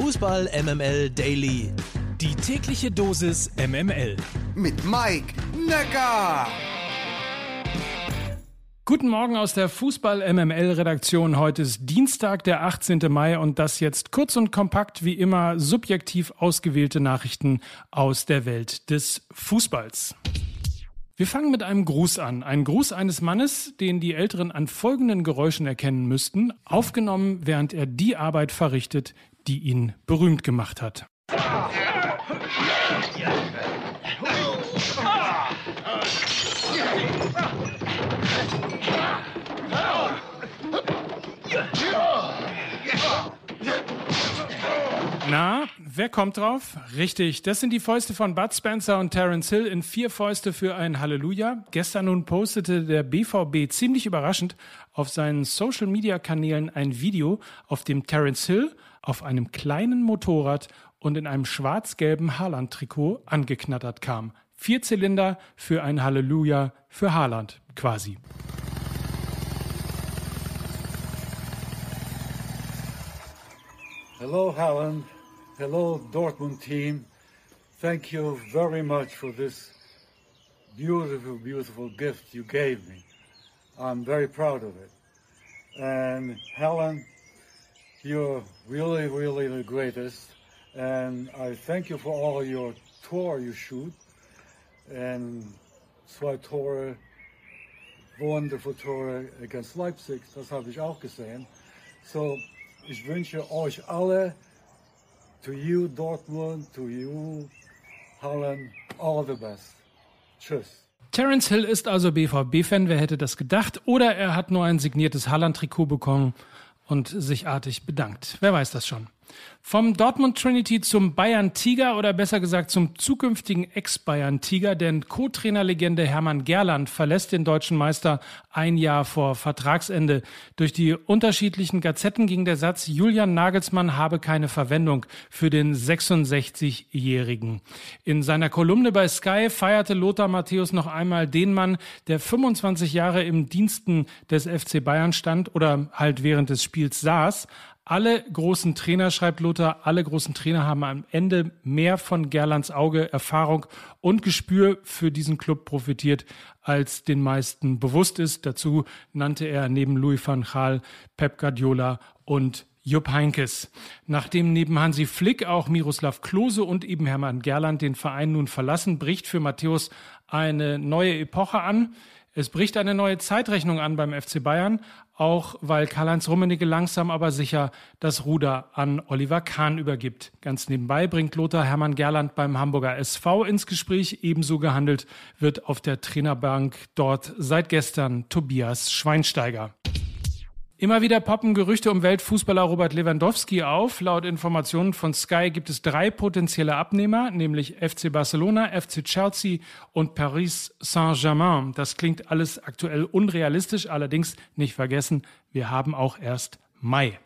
Fußball MML Daily. Die tägliche Dosis MML. Mit Mike Necker. Guten Morgen aus der Fußball MML Redaktion. Heute ist Dienstag, der 18. Mai und das jetzt kurz und kompakt wie immer subjektiv ausgewählte Nachrichten aus der Welt des Fußballs. Wir fangen mit einem Gruß an. Ein Gruß eines Mannes, den die Älteren an folgenden Geräuschen erkennen müssten, aufgenommen, während er die Arbeit verrichtet, die ihn berühmt gemacht hat. Na, wer kommt drauf? Richtig, das sind die Fäuste von Bud Spencer und Terence Hill in vier Fäuste für ein Halleluja. Gestern nun postete der BVB ziemlich überraschend auf seinen Social Media Kanälen ein Video, auf dem Terence Hill auf einem kleinen Motorrad und in einem schwarz-gelben Haaland-Trikot angeknattert kam. Vier Zylinder für ein Halleluja für Haaland quasi. Hello, Haaland. Hello, Dortmund team. Thank you very much for this beautiful, beautiful gift you gave me. I'm very proud of it. And Helen, you're really, really the greatest. And I thank you for all your tour you shoot. And zwei Tore, wonderful Tore against Leipzig, das habe ich auch gesehen. So, ich wünsche euch alle To you, Dortmund, to you, Holland, all the best. Tschüss. Terence Hill ist also BVB-Fan, wer hätte das gedacht? Oder er hat nur ein signiertes Halland-Trikot bekommen und sich artig bedankt. Wer weiß das schon. Vom Dortmund Trinity zum Bayern Tiger oder besser gesagt zum zukünftigen Ex-Bayern Tiger, denn Co-Trainerlegende Hermann Gerland verlässt den deutschen Meister ein Jahr vor Vertragsende. Durch die unterschiedlichen Gazetten ging der Satz, Julian Nagelsmann habe keine Verwendung für den 66-Jährigen. In seiner Kolumne bei Sky feierte Lothar Matthäus noch einmal den Mann, der 25 Jahre im Diensten des FC Bayern stand oder halt während des Spiels saß, alle großen Trainer, schreibt Lothar, alle großen Trainer haben am Ende mehr von Gerlands Auge, Erfahrung und Gespür für diesen Club profitiert, als den meisten bewusst ist. Dazu nannte er neben Louis van Gaal, Pep Guardiola und Jupp Heinkes. Nachdem neben Hansi Flick auch Miroslav Klose und eben Hermann Gerland den Verein nun verlassen, bricht für Matthäus eine neue Epoche an. Es bricht eine neue Zeitrechnung an beim FC Bayern, auch weil Karl-Heinz Rummenigge langsam aber sicher das Ruder an Oliver Kahn übergibt. Ganz nebenbei bringt Lothar Hermann Gerland beim Hamburger SV ins Gespräch. Ebenso gehandelt wird auf der Trainerbank dort seit gestern Tobias Schweinsteiger. Immer wieder poppen Gerüchte um Weltfußballer Robert Lewandowski auf. Laut Informationen von Sky gibt es drei potenzielle Abnehmer, nämlich FC Barcelona, FC Chelsea und Paris Saint-Germain. Das klingt alles aktuell unrealistisch, allerdings nicht vergessen, wir haben auch erst Mai.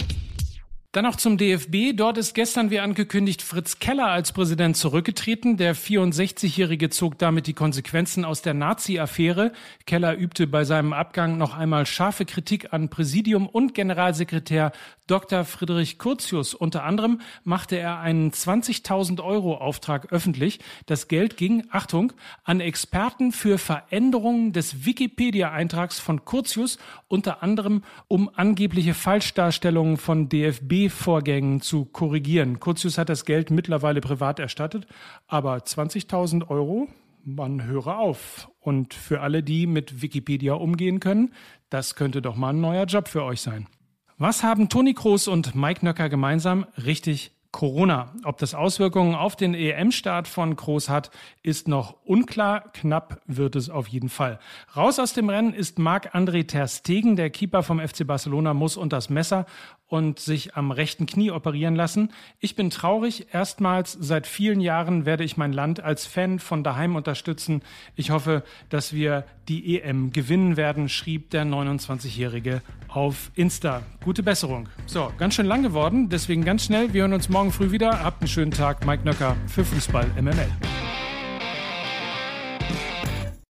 Dann noch zum DFB. Dort ist gestern, wie angekündigt, Fritz Keller als Präsident zurückgetreten. Der 64-Jährige zog damit die Konsequenzen aus der Nazi-Affäre. Keller übte bei seinem Abgang noch einmal scharfe Kritik an Präsidium und Generalsekretär Dr. Friedrich Curtius. Unter anderem machte er einen 20.000 Euro Auftrag öffentlich. Das Geld ging, Achtung, an Experten für Veränderungen des Wikipedia-Eintrags von Curtius, unter anderem um angebliche Falschdarstellungen von DFB vorgängen zu korrigieren. Curtius hat das Geld mittlerweile privat erstattet, aber 20.000 Euro, man höre auf. Und für alle, die mit Wikipedia umgehen können, das könnte doch mal ein neuer Job für euch sein. Was haben Toni Kroos und Mike Nöcker gemeinsam? Richtig Corona. Ob das Auswirkungen auf den EM-Start von Kroos hat, ist noch unklar. Knapp wird es auf jeden Fall. Raus aus dem Rennen ist Marc-André Ter Stegen. Der Keeper vom FC Barcelona muss unter das Messer und sich am rechten Knie operieren lassen. Ich bin traurig. Erstmals seit vielen Jahren werde ich mein Land als Fan von daheim unterstützen. Ich hoffe, dass wir die EM gewinnen werden, schrieb der 29-Jährige auf Insta. Gute Besserung. So, ganz schön lang geworden, deswegen ganz schnell. Wir hören uns morgen früh wieder. Habt einen schönen Tag. Mike Nöcker für Fußball MML.